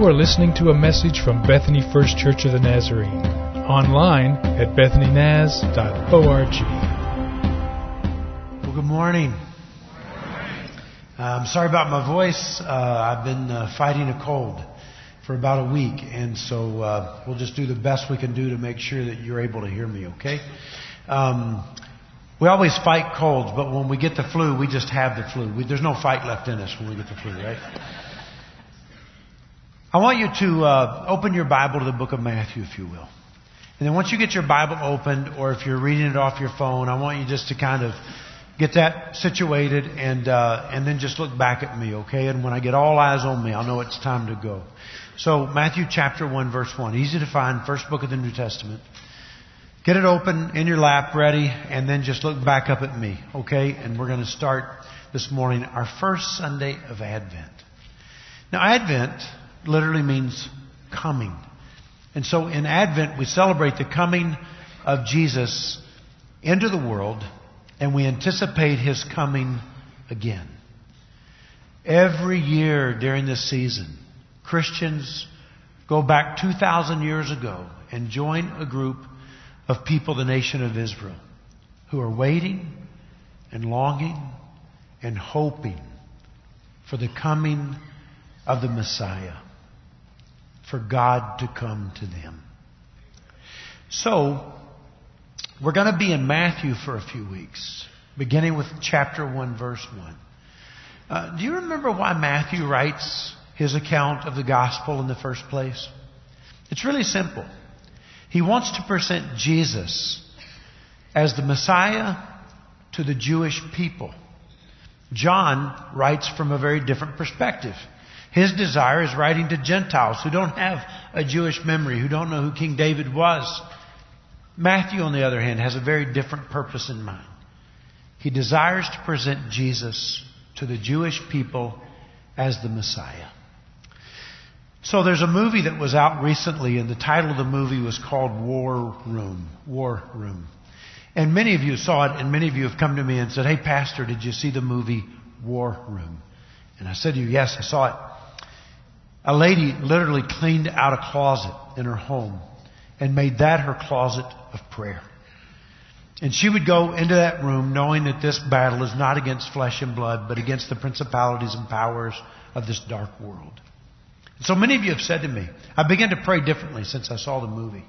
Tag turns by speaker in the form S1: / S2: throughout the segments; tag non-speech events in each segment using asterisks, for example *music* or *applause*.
S1: You are listening to a message from Bethany First Church of the Nazarene, online at bethanynaz.org.
S2: Well, good morning. I'm sorry about my voice. Uh, I've been uh, fighting a cold for about a week, and so uh, we'll just do the best we can do to make sure that you're able to hear me, okay? Um, we always fight colds, but when we get the flu, we just have the flu. We, there's no fight left in us when we get the flu, right? I want you to uh, open your Bible to the book of Matthew, if you will. And then once you get your Bible opened, or if you're reading it off your phone, I want you just to kind of get that situated and uh, and then just look back at me, okay? And when I get all eyes on me, I'll know it's time to go. So Matthew chapter one, verse one, easy to find, first book of the New Testament. Get it open in your lap, ready, and then just look back up at me, okay? And we're going to start this morning our first Sunday of Advent. Now, Advent literally means coming. And so in Advent, we celebrate the coming of Jesus into the world, and we anticipate his coming again. Every year during this season, Christians go back 2,000 years ago and join a group of people, the nation of Israel, who are waiting and longing and hoping for the coming of the Messiah, for God to come to them. So, we're going to be in Matthew for a few weeks, beginning with chapter 1, verse 1. Uh, do you remember why Matthew writes his account of the gospel in the first place? It's really simple. He wants to present Jesus as the Messiah to the Jewish people. John writes from a very different perspective. His desire is writing to Gentiles who don't have a Jewish memory, who don't know who King David was. Matthew, on the other hand, has a very different purpose in mind. He desires to present Jesus to the Jewish people as the Messiah. So there's a movie that was out recently, and the title of the movie was called War Room. War Room. And many of you saw it, and many of you have come to me and said, Hey, Pastor, did you see the movie War Room? And I said to you, Yes, I saw it. A lady literally cleaned out a closet in her home and made that her closet of prayer. And she would go into that room knowing that this battle is not against flesh and blood, but against the principalities and powers of this dark world. So many of you have said to me, I began to pray differently since I saw the movie.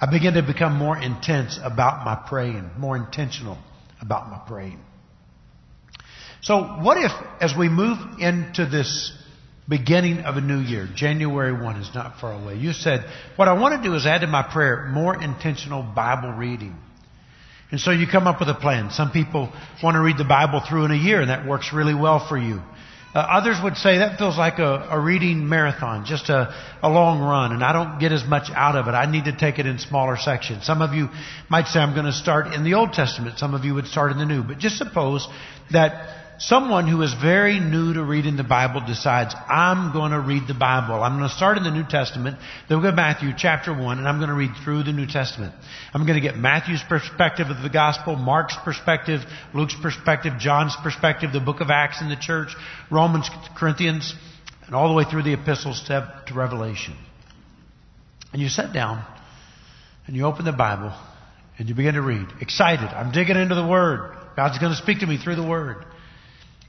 S2: I began to become more intense about my praying, more intentional about my praying. So what if, as we move into this beginning of a new year, January 1 is not far away, you said, what I want to do is add to my prayer more intentional Bible reading. And so you come up with a plan. Some people want to read the Bible through in a year, and that works really well for you. Uh, others would say that feels like a, a reading marathon, just a, a long run, and I don't get as much out of it. I need to take it in smaller sections. Some of you might say I'm going to start in the Old Testament. Some of you would start in the New. But just suppose that someone who is very new to reading the Bible decides, I'm going to read the Bible. I'm going to start in the New Testament, then we'll go to Matthew chapter 1, and I'm going to read through the New Testament. I'm going to get Matthew's perspective of the gospel, Mark's perspective, Luke's perspective, John's perspective, the book of Acts in the church, Romans, Corinthians, and all the way through the epistles to, to Revelation. And you sit down, and you open the Bible, and you begin to read. Excited. I'm digging into the Word. God's going to speak to me through the Word.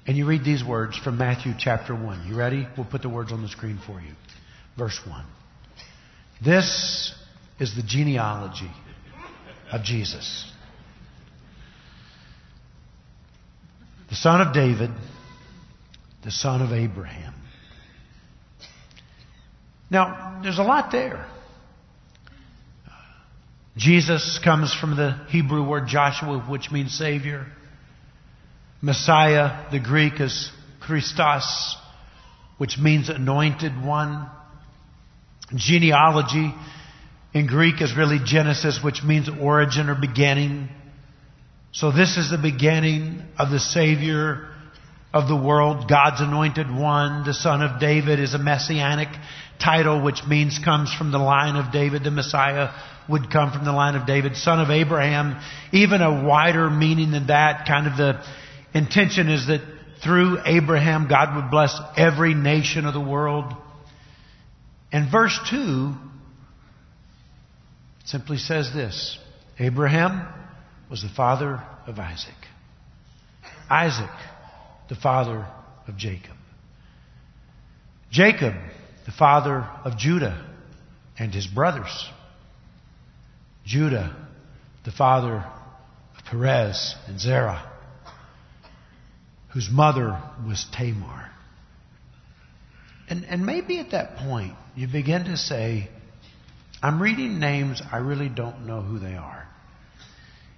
S2: And you read these words from Matthew chapter 1. You ready? We'll put the words on the screen for you. Verse 1. This is the genealogy of Jesus. The son of David, the son of Abraham. Now, there's a lot there. Jesus comes from the Hebrew word Joshua, which means Savior. Messiah, the Greek is Christos, which means anointed one. Genealogy in Greek is really Genesis, which means origin or beginning. So this is the beginning of the Savior of the world, God's anointed one. The Son of David is a messianic title, which means comes from the line of David. The Messiah would come from the line of David. Son of Abraham, even a wider meaning than that, kind of the intention is that through Abraham, God would bless every nation of the world. And verse 2 simply says this. Abraham was the father of Isaac, Isaac, the father of Jacob, Jacob, the father of Judah and his brothers, Judah, the father of Perez and Zerah, whose mother was Tamar. And, and maybe at that point, you begin to say, I'm reading names, I really don't know who they are.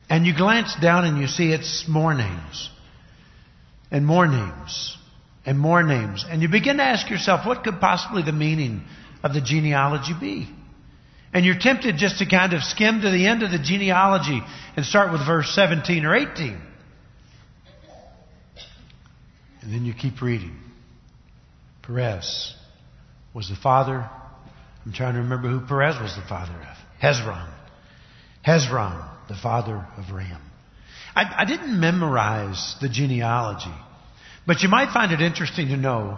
S2: And you glance down and you see it's more names, and more names, and more names. And you begin to ask yourself, what could possibly the meaning of the genealogy be? And you're tempted just to kind of skim to the end of the genealogy and start with verse 17 or 18. And then you keep reading. Perez was the father. I'm trying to remember who Perez was the father of. Hezron. Hezron, the father of Ram. I, I didn't memorize the genealogy, but you might find it interesting to know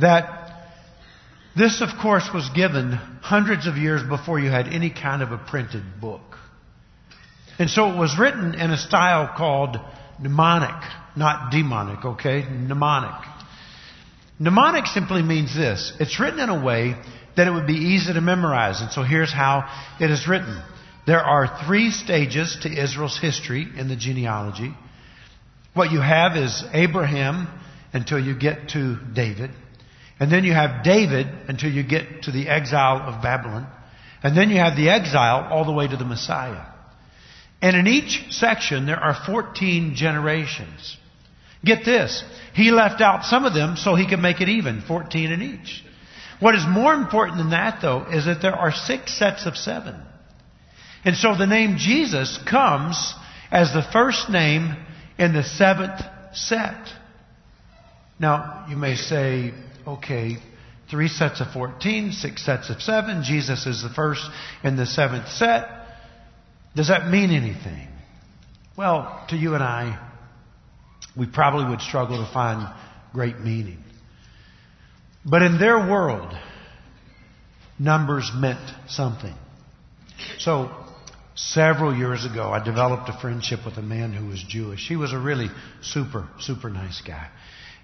S2: that this, of course, was given hundreds of years before you had any kind of a printed book. And so it was written in a style called mnemonic, not demonic, okay? Mnemonic. Mnemonic simply means this. It's written in a way that it would be easy to memorize. And so here's how it is written. There are three stages to Israel's history in the genealogy. What you have is Abraham until you get to David. And then you have David until you get to the exile of Babylon. And then you have the exile all the way to the Messiah. And in each section there are 14 generations. Get this. He left out some of them so he could make it even, 14 in each. What is more important than that, though, is that there are six sets of seven. And so the name Jesus comes as the first name in the seventh set. Now, you may say, okay, three sets of 14, six sets of seven. Jesus is the first in the seventh set. Does that mean anything? Well, to you and I, we probably would struggle to find great meaning. But in their world, numbers meant something. So, several years ago, I developed a friendship with a man who was Jewish. He was a really super, super nice guy.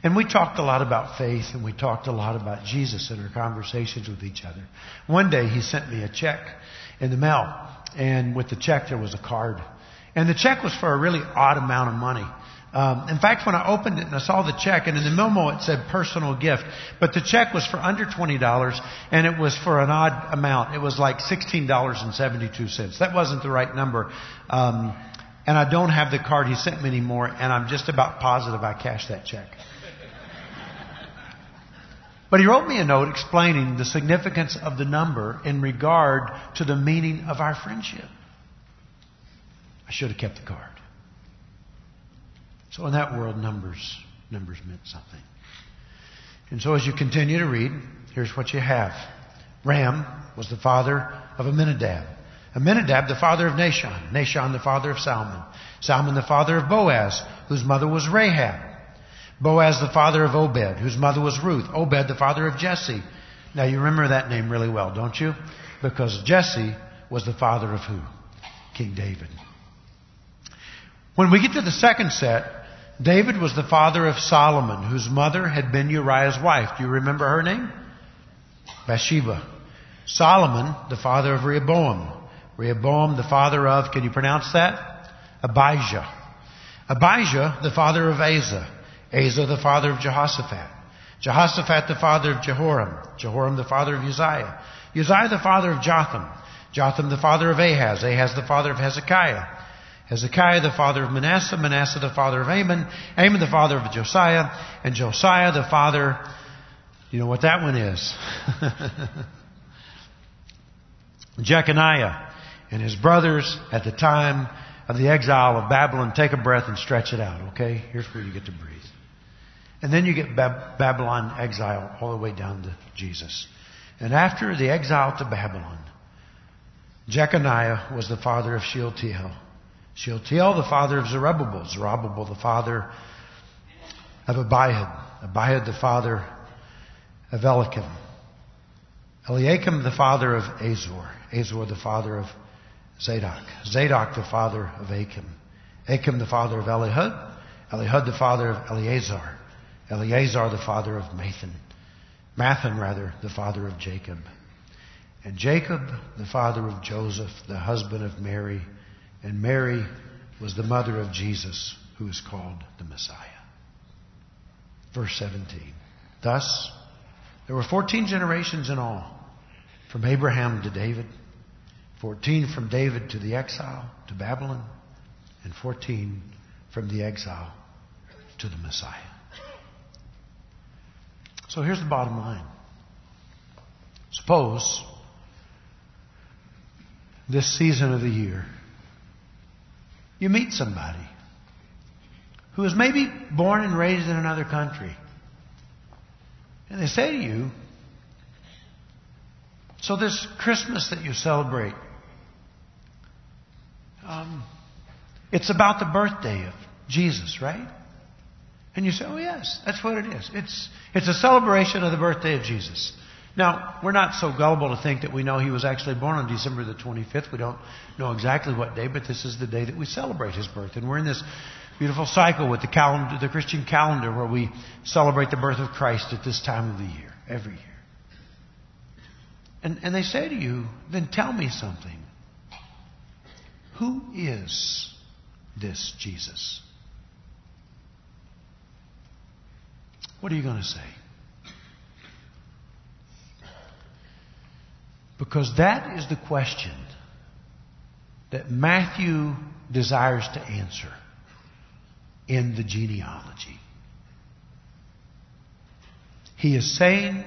S2: And we talked a lot about faith and we talked a lot about Jesus in our conversations with each other. One day he sent me a check in the mail and with the check there was a card. And the check was for a really odd amount of money. Um, in fact, when I opened it and I saw the check, and in the memo it said personal gift, but the check was for under twenty dollars, and it was for an odd amount. It was like sixteen dollars and seventy-two cents. That wasn't the right number, um, and I don't have the card he sent me anymore, and I'm just about positive I cashed that check. But he wrote me a note explaining the significance of the number in regard to the meaning of our friendship. I should have kept the card. So in that world, numbers, numbers meant something. And so as you continue to read, here's what you have. Ram was the father of Amminadab. Amminadab, the father of Nahshon. Nahshon, the father of Salmon. Salmon, the father of Boaz, whose mother was Rahab. Boaz, the father of Obed, whose mother was Ruth. Obed, the father of Jesse. Now you remember that name really well, don't you? Because Jesse was the father of who? King David. When we get to the second set, David was the father of Solomon, whose mother had been Uriah's wife. Do you remember her name? Bathsheba. Solomon, the father of Rehoboam. Rehoboam, the father of, can you pronounce that? Abijah. Abijah, the father of Asa. Asa, the father of Jehoshaphat. Jehoshaphat, the father of Jehoram. Jehoram, the father of Uzziah. Uzziah, the father of Jotham. Jotham, the father of Ahaz. Ahaz, the father of Hezekiah. Hezekiah, the father of Manasseh, Manasseh, the father of Amon, Amon, the father of Josiah, and Josiah, the father, you know what that one is? *laughs* Jeconiah and his brothers at the time of the exile of Babylon. Take a breath and stretch it out, okay? Here's where you get to breathe. And then you get Babylon exile all the way down to Jesus. And after the exile to Babylon, Jeconiah was the father of Shealtiel. Shealtiel, the father of Zerubbabel. Zerubbabel, the father of Abiud. Abiud, the father of Eliakim. Eliakim the father of Azor, Azor the father of Zadok, Zadok the father of Achim, Achim the father of Elihud, Elihud the father of Eleazar, Eleazar the father of Matthan, Matthan rather the father of Jacob, and Jacob the father of Joseph, the husband of Mary, and Mary was the mother of Jesus, who is called the Messiah. Verse 17. Thus, there were 14 generations in all, from Abraham to David, 14 from David to the exile to Babylon, and 14 from the exile to the Messiah. So here's the bottom line. Suppose this season of the year you meet somebody who is maybe born and raised in another country. And they say to you, So, this Christmas that you celebrate, um, it's about the birthday of Jesus, right? And you say, Oh, yes, that's what it is. It's, it's a celebration of the birthday of Jesus. Now, we're not so gullible to think that we know he was actually born on December the 25th. We don't know exactly what day, but this is the day that we celebrate his birth. And we're in this beautiful cycle with the calendar, the Christian calendar, where we celebrate the birth of Christ at this time of the year, every year. And, and they say to you, then tell me something. Who is this Jesus? What are you going to say? Because that is the question that Matthew desires to answer in the genealogy. He is saying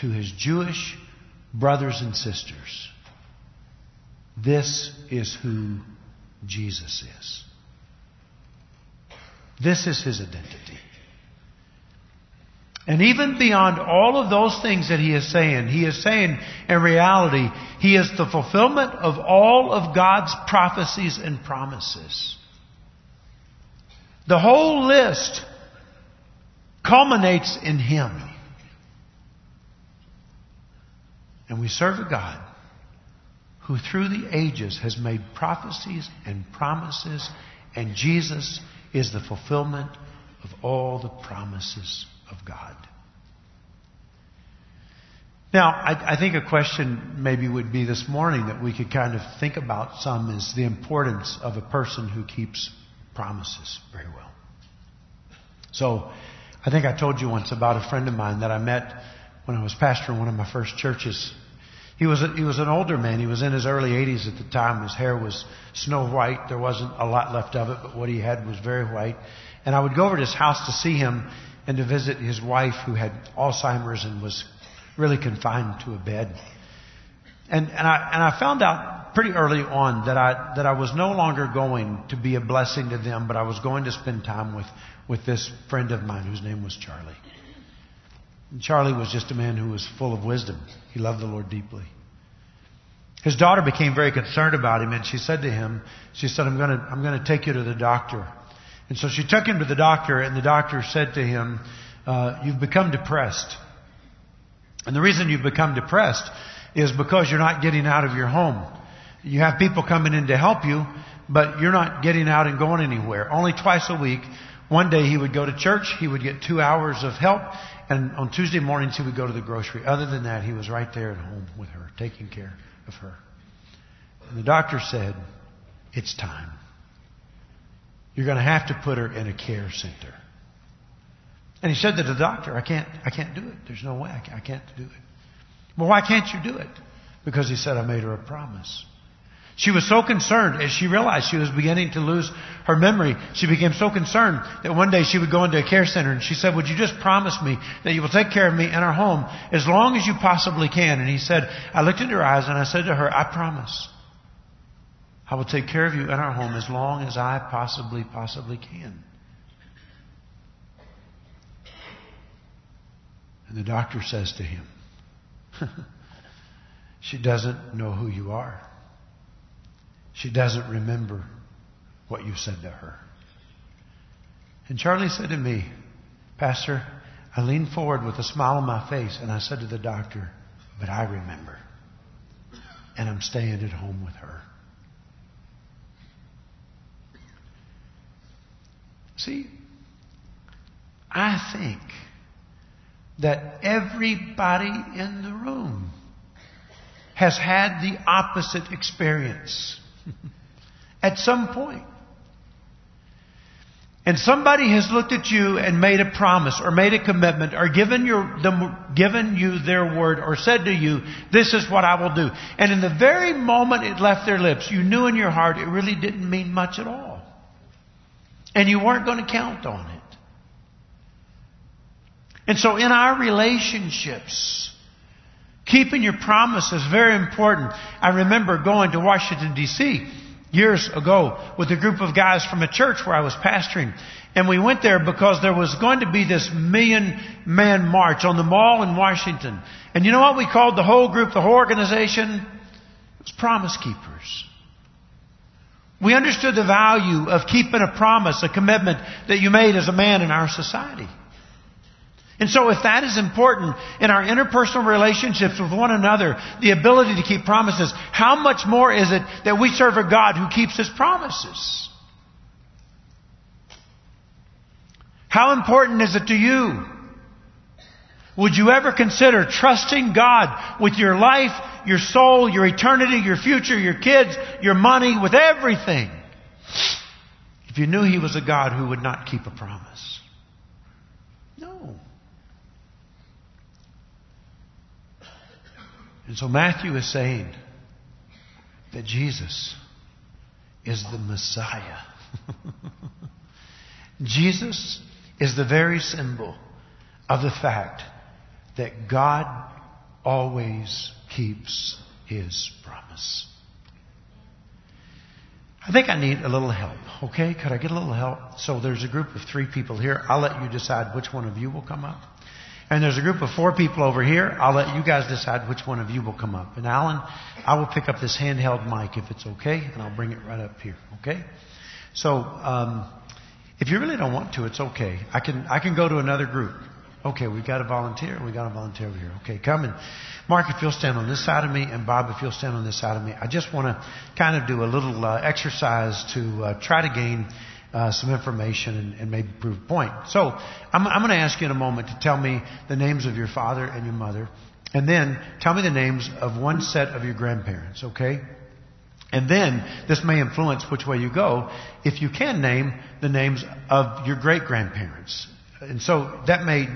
S2: to his Jewish brothers and sisters, this is who Jesus is. This is his identity. And even beyond all of those things that he is saying, he is saying in reality, he is the fulfillment of all of God's prophecies and promises. The whole list culminates in him. And we serve a God who through the ages has made prophecies and promises, and Jesus is the fulfillment of all the promises of God. Now, I, I, think a question maybe would be this morning that we could kind of think about some is the importance of a person who keeps promises very well. So, I think I told you once about a friend of mine that I met when I was pastoring one of my first churches. He was, a, he was an older man. He was in his early 80s at the time. His hair was snow white. There wasn't a lot left of it, but what he had was very white. And I would go over to his house to see him and to visit his wife who had Alzheimer's and was really confined to a bed. And, and, I, and I found out pretty early on that I, that I was no longer going to be a blessing to them, but I was going to spend time with, with this friend of mine whose name was Charlie. And Charlie was just a man who was full of wisdom. He loved the Lord deeply. His daughter became very concerned about him and she said to him, she said, I'm going to, I'm going to take you to the doctor. And so she took him to the doctor, and the doctor said to him, uh, You've become depressed. And the reason you've become depressed is because you're not getting out of your home. You have people coming in to help you, but you're not getting out and going anywhere. Only twice a week. One day he would go to church, he would get two hours of help, and on Tuesday mornings he would go to the grocery. Other than that, he was right there at home with her, taking care of her. And the doctor said, It's time. You're going to have to put her in a care center. And he said to the doctor, I can't, I can't do it. There's no way. I can't do it. Well, why can't you do it? Because he said, I made her a promise. She was so concerned as she realized she was beginning to lose her memory. She became so concerned that one day she would go into a care center and she said, Would you just promise me that you will take care of me in our home as long as you possibly can? And he said, I looked into her eyes and I said to her, I promise. I will take care of you in our home as long as I possibly, possibly can. And the doctor says to him, *laughs* She doesn't know who you are. She doesn't remember what you said to her. And Charlie said to me, Pastor, I leaned forward with a smile on my face and I said to the doctor, but I remember. And I'm staying at home with her. See, I think that everybody in the room has had the opposite experience *laughs* at some point. And somebody has looked at you and made a promise or made a commitment or given, your, them, given you their word or said to you, this is what I will do. And in the very moment it left their lips, you knew in your heart it really didn't mean much at all. And you weren't going to count on it. And so in our relationships, keeping your promise is very important. I remember going to Washington DC years ago with a group of guys from a church where I was pastoring. And we went there because there was going to be this million man march on the mall in Washington. And you know what we called the whole group, the whole organization? It was promise keepers. We understood the value of keeping a promise, a commitment that you made as a man in our society. And so if that is important in our interpersonal relationships with one another, the ability to keep promises, how much more is it that we serve a God who keeps His promises? How important is it to you? Would you ever consider trusting God with your life, your soul, your eternity, your future, your kids, your money, with everything? If you knew He was a God who would not keep a promise. No. And so Matthew is saying that Jesus is the Messiah. *laughs* Jesus is the very symbol of the fact that God always keeps his promise. I think I need a little help, okay? Could I get a little help? So there's a group of three people here. I'll let you decide which one of you will come up. And there's a group of four people over here. I'll let you guys decide which one of you will come up. And Alan, I will pick up this handheld mic if it's okay, and I'll bring it right up here. Okay? So, um, if you really don't want to, it's okay. I can I can go to another group. Okay, we've got a volunteer. We've got a volunteer over here. Okay, come and Mark, if you'll stand on this side of me, and Bob, if you'll stand on this side of me. I just want to kind of do a little uh, exercise to uh, try to gain uh, some information and, and, maybe prove a point. So I'm, I'm going to ask you in a moment to tell me the names of your father and your mother, and then tell me the names of one set of your grandparents, okay? And then this may influence which way you go if you can name the names of your great grandparents. And so that may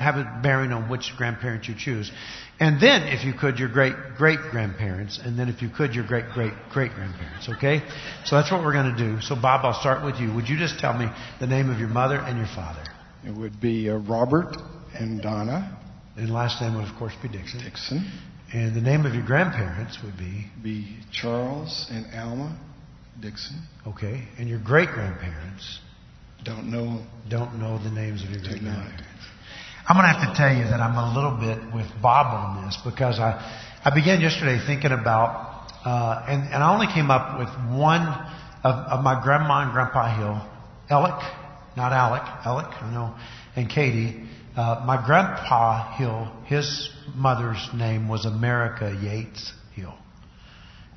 S2: have a bearing on which grandparent you choose. And then, if you could, your great great grandparents. And then, if you could, your great great great grandparents. Okay? So that's what we're going to do. So, Bob, I'll start with you. Would you just tell me the name of your mother and your father?
S3: It would be uh, Robert and Donna.
S2: And last name would, of course, be Dixon.
S3: Dixon.
S2: And the name of your grandparents would be?
S3: Be Charles and Alma Dixon.
S2: Okay. And your great grandparents?
S3: Don't know.
S2: Don't know the names of your great grandparents. I'm going to have to tell you that I'm a little bit with Bob on this because I, I began yesterday thinking about, uh, and, and I only came up with one of, of my grandma and grandpa Hill, Alec, not Alec, Alec, I know, and Katie. Uh, my grandpa Hill, his mother's name was America Yates Hill.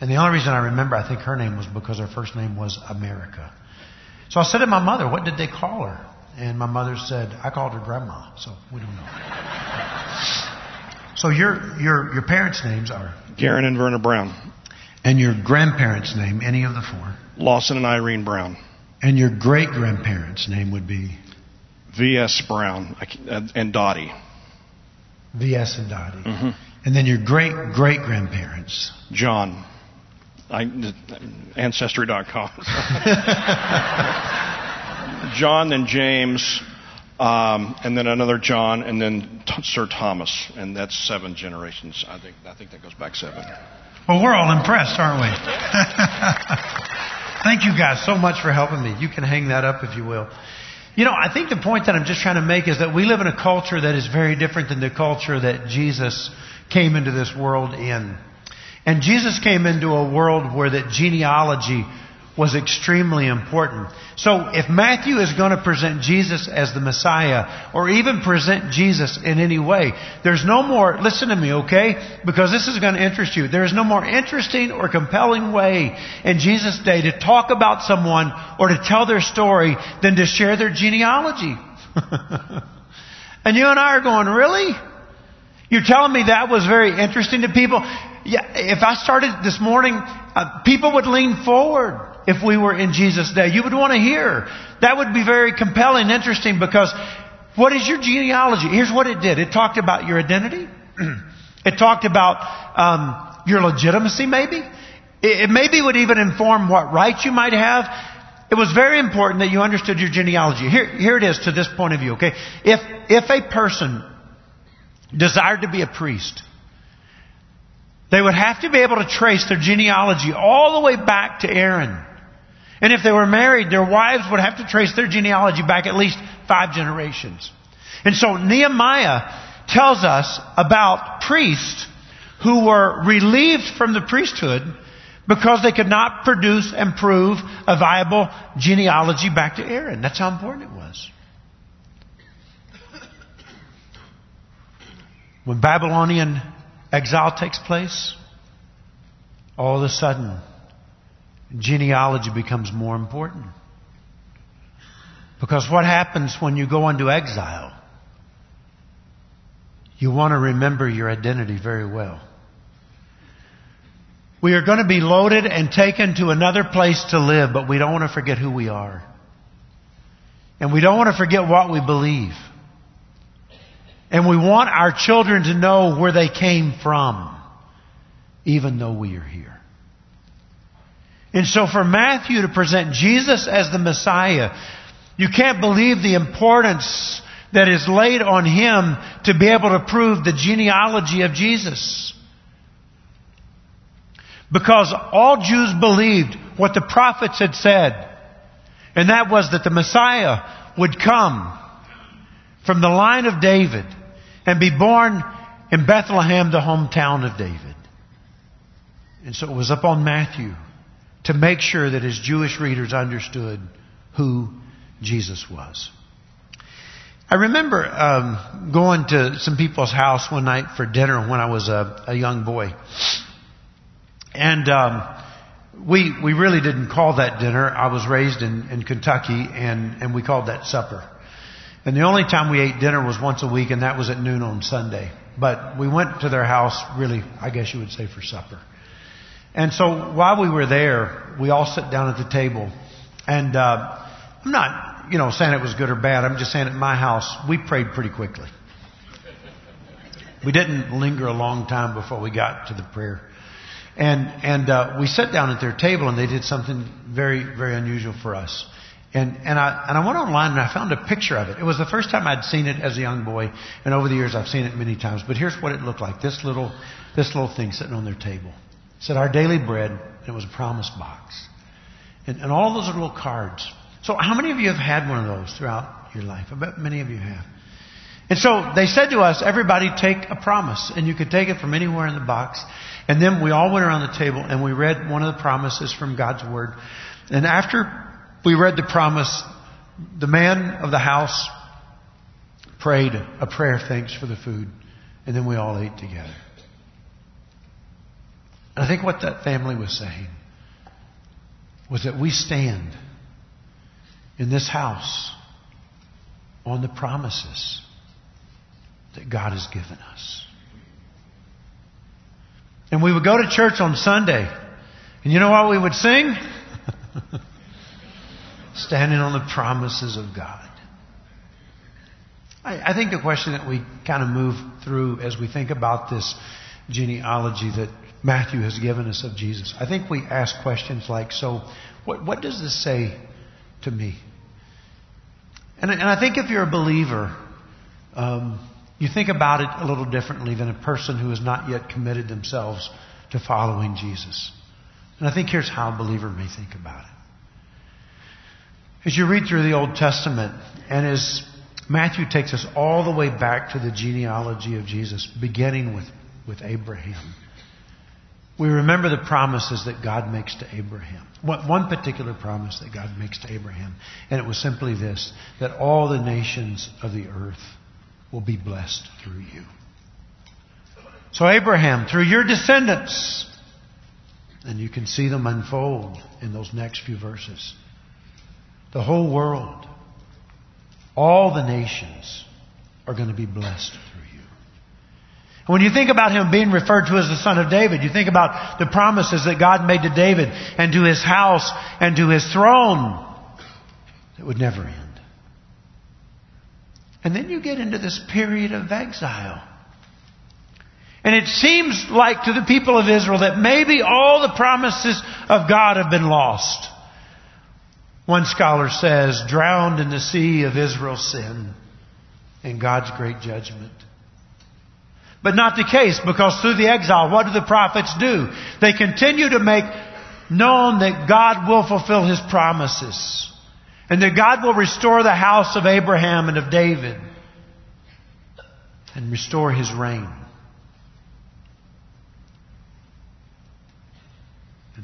S2: And the only reason I remember, I think her name was because her first name was America. So I said to my mother, what did they call her? And my mother said, I called her grandma, so we don't know. so your, your, your parents' names are?
S4: Garen and Verna Brown.
S2: And your grandparents' name, any of the four?
S4: Lawson and Irene Brown.
S2: And your great grandparents' name would be?
S4: V.S. Brown and Dottie.
S2: V.S. and Dottie.
S4: Mm-hmm.
S2: And then your great great grandparents?
S4: John. I, Ancestry.com. *laughs* John, then James, um, and then another John, and then T- Sir Thomas, and that's seven generations. I think I think that goes back seven.
S2: Well, we're all impressed, aren't we? Thank you guys so much for helping me. You can hang that up if you will. You know, I think the point that I'm just trying to make is that we live in a culture that is very different than the culture that Jesus came into this world in. And Jesus came into a world where that genealogy was extremely important. So if Matthew is going to present Jesus as the Messiah or even present Jesus in any way, there's no more, listen to me, okay? Because this is going to interest you. There is no more interesting or compelling way in Jesus' day to talk about someone or to tell their story than to share their genealogy. *laughs* and you and I are going, really? You're telling me that was very interesting to people? Yeah, if I started this morning, uh, people would lean forward if we were in Jesus' day. You would want to hear. That would be very compelling, interesting, because what is your genealogy? Here's what it did. It talked about your identity. *clears throat* it talked about um, your legitimacy, maybe. It, it maybe would even inform what rights you might have. It was very important that you understood your genealogy. Here, here it is to this point of view, okay? If, if a person desired to be a priest, they would have to be able to trace their genealogy all the way back to Aaron. And if they were married, their wives would have to trace their genealogy back at least five generations. And so Nehemiah tells us about priests who were relieved from the priesthood because they could not produce and prove a viable genealogy back to Aaron. That's how important it was. When Babylonian exile takes place, all of a sudden, genealogy becomes more important. Because what happens when you go into exile? You want to remember your identity very well. We are going to be loaded and taken to another place to live, but we don't want to forget who we are. And we don't want to forget what we believe. And we want our children to know where they came from, even though we are here. And so for Matthew to present Jesus as the Messiah, you can't believe the importance that is laid on him to be able to prove the genealogy of Jesus. Because all Jews believed what the prophets had said, and that was that the Messiah would come from the line of David and be born in Bethlehem, the hometown of David. And so it was upon Matthew to make sure that his Jewish readers understood who Jesus was. I remember um, going to some people's house one night for dinner when I was a, a young boy, and um, we we really didn't call that dinner. I was raised in, in Kentucky, and and we called that supper. And the only time we ate dinner was once a week, and that was at noon on Sunday. But we went to their house, really, I guess you would say, for supper. And so while we were there, we all sat down at the table. And uh, I'm not, you know, saying it was good or bad. I'm just saying at my house, we prayed pretty quickly. We didn't linger a long time before we got to the prayer. And and uh, we sat down at their table, and they did something very very unusual for us. And and I and I went online and I found a picture of it. It was the first time I'd seen it as a young boy, and over the years I've seen it many times. But here's what it looked like: this little this little thing sitting on their table It said our daily bread, and it was a promise box. And, and all those are little cards. So how many of you have had one of those throughout your life? I bet many of you have. And so they said to us, everybody take a promise. And you could take it from anywhere in the box. And then we all went around the table and we read one of the promises from God's Word. And after we read the promise, the man of the house prayed a prayer of thanks for the food. And then we all ate together. I think what that family was saying was that we stand in this house on the promises that God has given us. And we would go to church on Sunday, and you know what we would sing? *laughs* Standing on the promises of God. I, I think the question that we kind of move through as we think about this genealogy that Matthew has given us of Jesus. I think we ask questions like, so what, what does this say to me? And, and I think if you're a believer, um, you think about it a little differently than a person who has not yet committed themselves to following Jesus. And I think here's how a believer may think about it. As you read through the Old Testament, and as Matthew takes us all the way back to the genealogy of Jesus, beginning with, with Abraham we remember the promises that God makes to Abraham. One particular promise that God makes to Abraham, and it was simply this that all the nations of the earth will be blessed through you. So, Abraham, through your descendants, and you can see them unfold in those next few verses, the whole world, all the nations are going to be blessed through you. And when you think about him being referred to as the son of David, you think about the promises that God made to David and to his house and to his throne that would never end. And then you get into this period of exile. And it seems like to the people of Israel that maybe all the promises of God have been lost. One scholar says, drowned in the sea of Israel's sin and God's great judgment. But not the case, because through the exile, what do the prophets do? They continue to make known that God will fulfill His promises. And that God will restore the house of Abraham and of David. And restore His reign.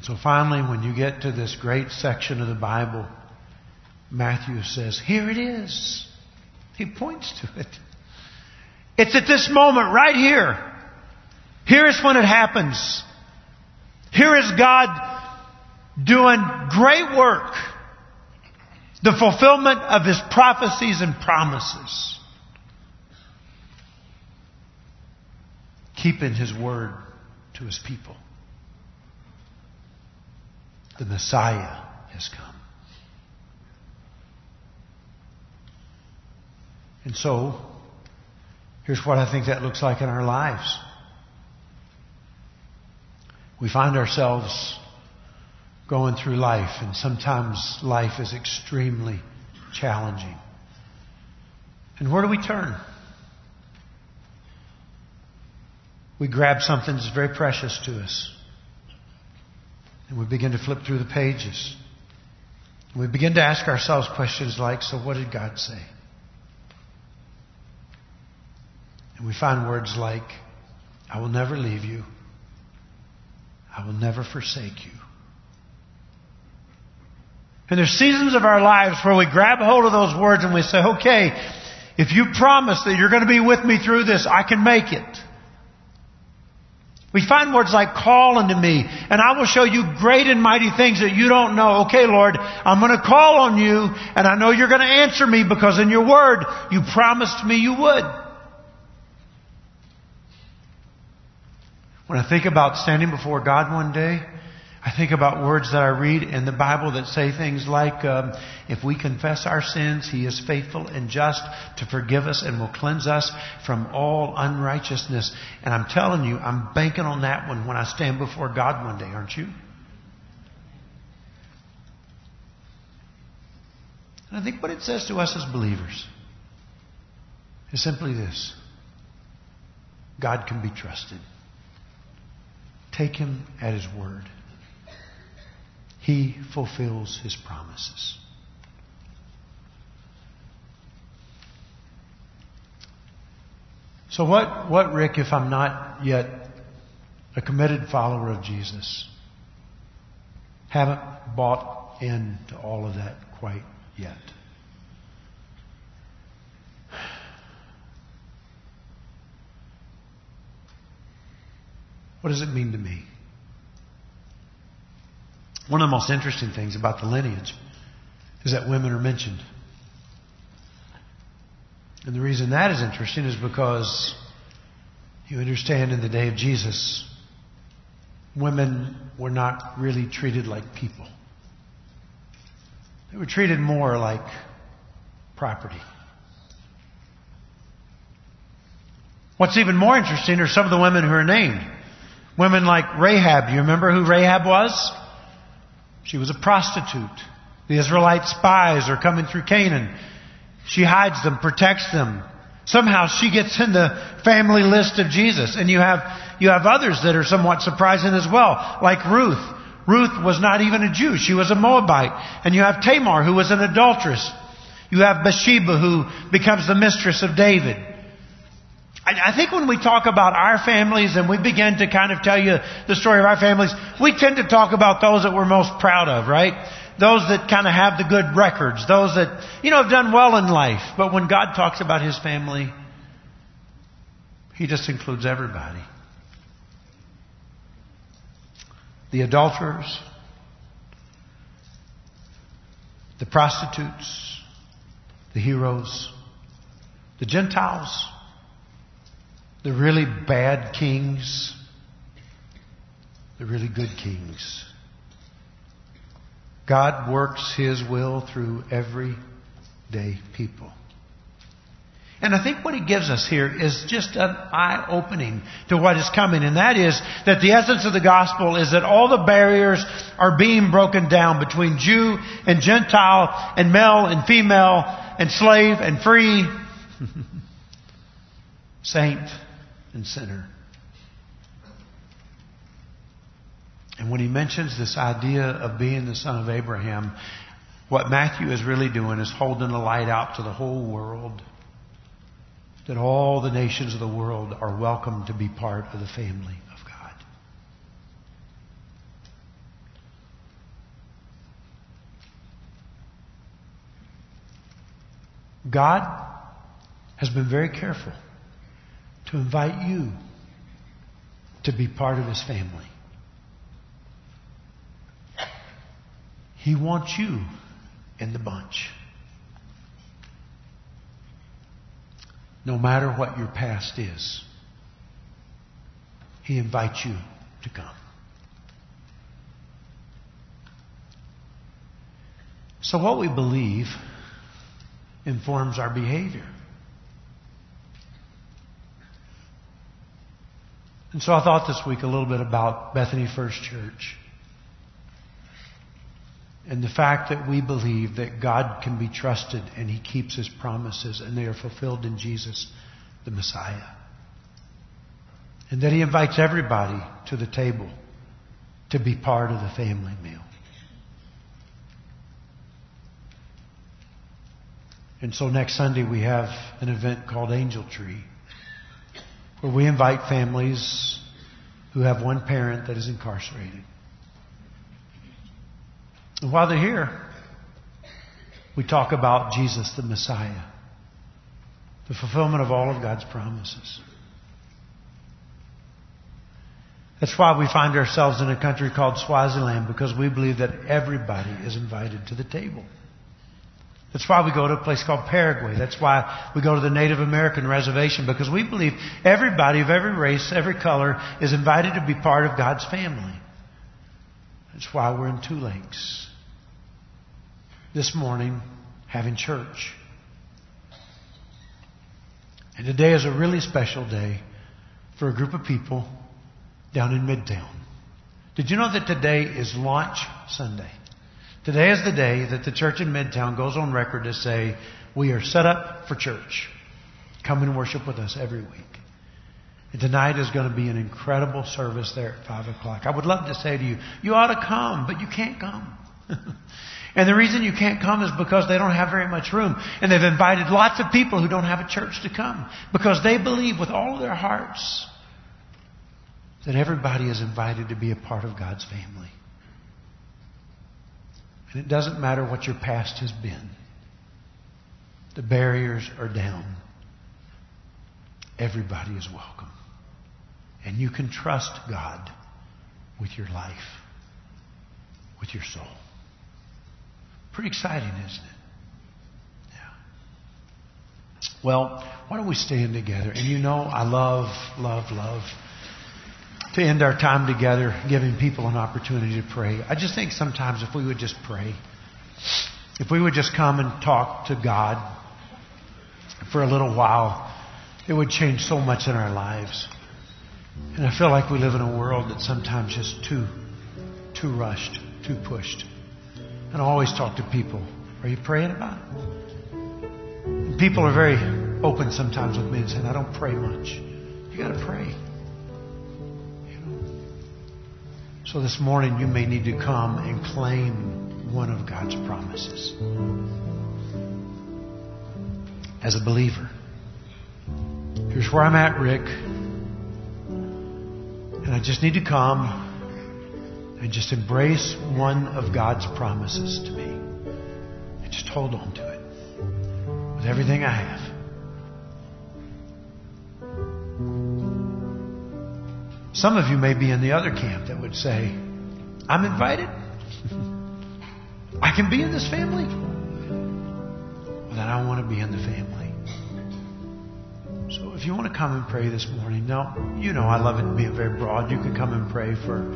S2: And so finally, when you get to this great section of the Bible, Matthew says, Here it is. He points to it. It's at this moment right here. Here is when it happens. Here is God doing great work. The fulfillment of His prophecies and promises. Keeping His word to His people. The Messiah has come. And so, here's what I think that looks like in our lives. We find ourselves going through life, and sometimes life is extremely challenging. And where do we turn? We grab something that's very precious to us. And we begin to flip through the pages. We begin to ask ourselves questions like, so what did God say? And we find words like, I will never leave you. I will never forsake you. And there's seasons of our lives where we grab hold of those words and we say, okay, if you promise that you're going to be with me through this, I can make it. We find words like call unto me, and I will show you great and mighty things that you don't know. Okay, Lord, I'm going to call on you, and I know you're going to answer me because in your word, you promised me you would. When I think about standing before God one day, I think about words that I read in the Bible that say things like, um, if we confess our sins, He is faithful and just to forgive us and will cleanse us from all unrighteousness. And I'm telling you, I'm banking on that one when I stand before God one day, aren't you? And I think what it says to us as believers is simply this God can be trusted. Take Him at His word. He fulfills His promises. So what, what, Rick, if I'm not yet a committed follower of Jesus? Haven't bought into all of that quite yet. What does it mean to me? One of the most interesting things about the lineage is that women are mentioned. And the reason that is interesting is because you understand in the day of Jesus, women were not really treated like people. They were treated more like property. What's even more interesting are some of the women who are named. Women like Rahab. You remember who Rahab was? She was a prostitute. The Israelite spies are coming through Canaan. She hides them, protects them. Somehow she gets in the family list of Jesus. And you have, you have others that are somewhat surprising as well, like Ruth. Ruth was not even a Jew. She was a Moabite. And you have Tamar, who was an adulteress. You have Bathsheba, who becomes the mistress of David. I think when we talk about our families and we begin to kind of tell you the story of our families, we tend to talk about those that we're most proud of, right? Those that kind of have the good records, those that, you know, have done well in life. But when God talks about His family, He just includes everybody. The adulterers, the prostitutes, the heroes, the Gentiles, the really bad kings, the really good kings. God works His will through everyday people. And I think what he gives us here is just an eye opening to what is coming. And that is that the essence of the gospel is that all the barriers are being broken down between Jew and Gentile and male and female and slave and free, *laughs* saint and sinner. And when he mentions this idea of being the son of Abraham, what Matthew is really doing is holding the light out to the whole world. That all the nations of the world are welcome to be part of the family of God. God has been very careful to invite you to be part of His family. He wants you in the bunch. No matter what your past is, He invites you to come. So, what we believe informs our behavior. And so I thought this week a little bit about Bethany First Church and the fact that we believe that God can be trusted and He keeps His promises and they are fulfilled in Jesus, the Messiah. And that He invites everybody to the table to be part of the family meal. And so next Sunday we have an event called Angel Tree where we invite families who have one parent that is incarcerated. And while they're here, we talk about Jesus the Messiah, the fulfillment of all of God's promises. That's why we find ourselves in a country called Swaziland because we believe that everybody is invited to the table. That's why we go to a place called Paraguay. That's why we go to the Native American reservation because we believe everybody of every race, every color is invited to be part of God's family. That's why we're in Two Lakes this morning having church. And today is a really special day for a group of people down in Midtown. Did you know that today is Launch Sunday? Today is the day that the church in Midtown goes on record to say, we are set up for church. Come and worship with us every week. And tonight is going to be an incredible service there at 5 o'clock. I would love to say to you, you ought to come, but you can't come. *laughs* and the reason you can't come is because they don't have very much room. And they've invited lots of people who don't have a church to come because they believe with all their hearts that everybody is invited to be a part of God's family. And it doesn't matter what your past has been. The barriers are down. Everybody is welcome. And you can trust God with your life, with your soul. Pretty exciting, isn't it? Yeah. Well, why don't we stand together? And you know, I love, love, love to end our time together, giving people an opportunity to pray. I just think sometimes if we would just pray, if we would just come and talk to God for a little while, it would change so much in our lives. And I feel like we live in a world that's sometimes just too, too rushed, too pushed. And I always talk to people. Are you praying about it? And people are very open sometimes with me and saying, I don't pray much. You got to pray. So this morning you may need to come and claim one of God's promises. As a believer, Here's where I'm at, Rick. And I just need to come and just embrace one of God's promises to me. And just hold on to it with everything I have. Some of you may be in the other camp that would say, I'm invited. *laughs* I can be in this family. Then I want to be in the family. So if you want to come and pray this morning, now, you know I love it being very broad. You can come and pray for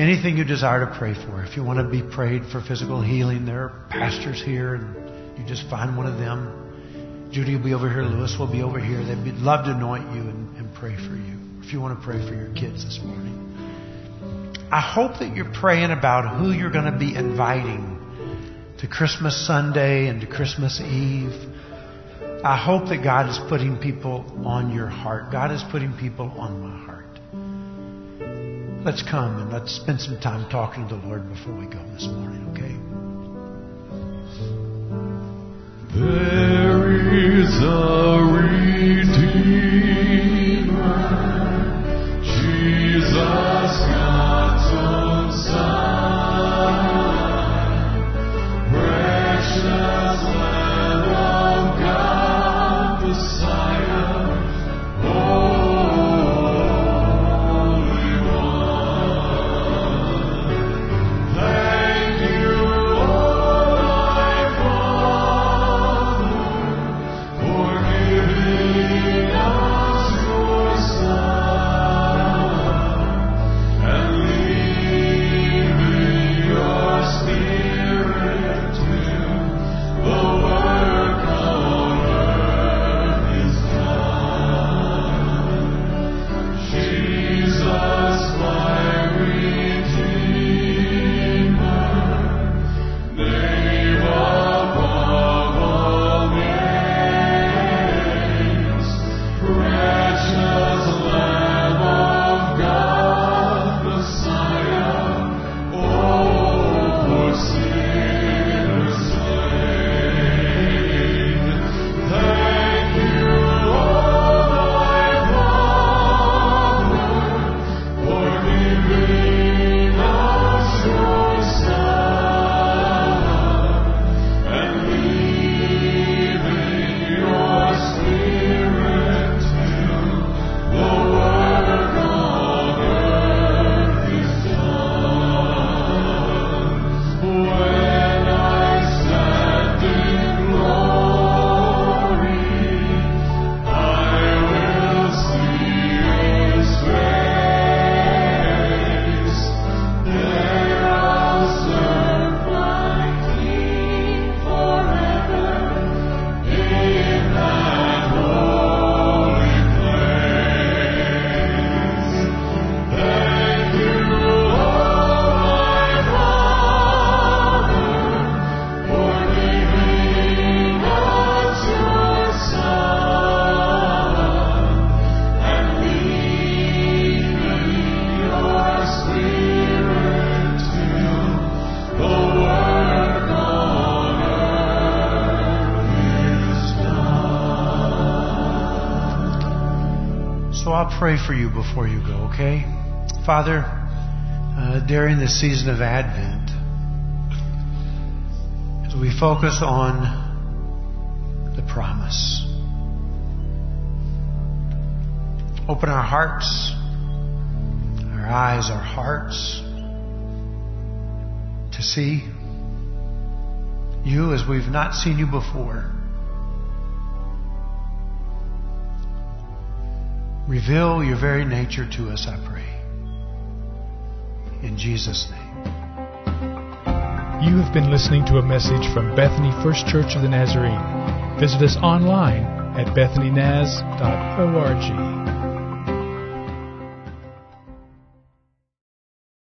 S2: anything you desire to pray for. If you want to be prayed for physical healing, there are pastors here, and you just find one of them. Judy will be over here. Lewis will be over here. They'd love to anoint you and, and pray for you. If you want to pray for your kids this morning. I hope that you're praying about who you're going to be inviting to Christmas Sunday and to Christmas Eve. I hope that God is putting people on your heart. God is putting people on my heart. Let's come and let's spend some time talking to the Lord before we go this morning, okay?
S5: There is a
S2: pray for you before you go, okay? Father, uh, during the season of Advent, as we focus on the promise, open our hearts, our eyes, our hearts to see you as we've not seen you before. Reveal your very nature to us, I pray. In Jesus' name.
S1: You have been listening to a message from Bethany First Church of the Nazarene. Visit us online at bethanynaz.org.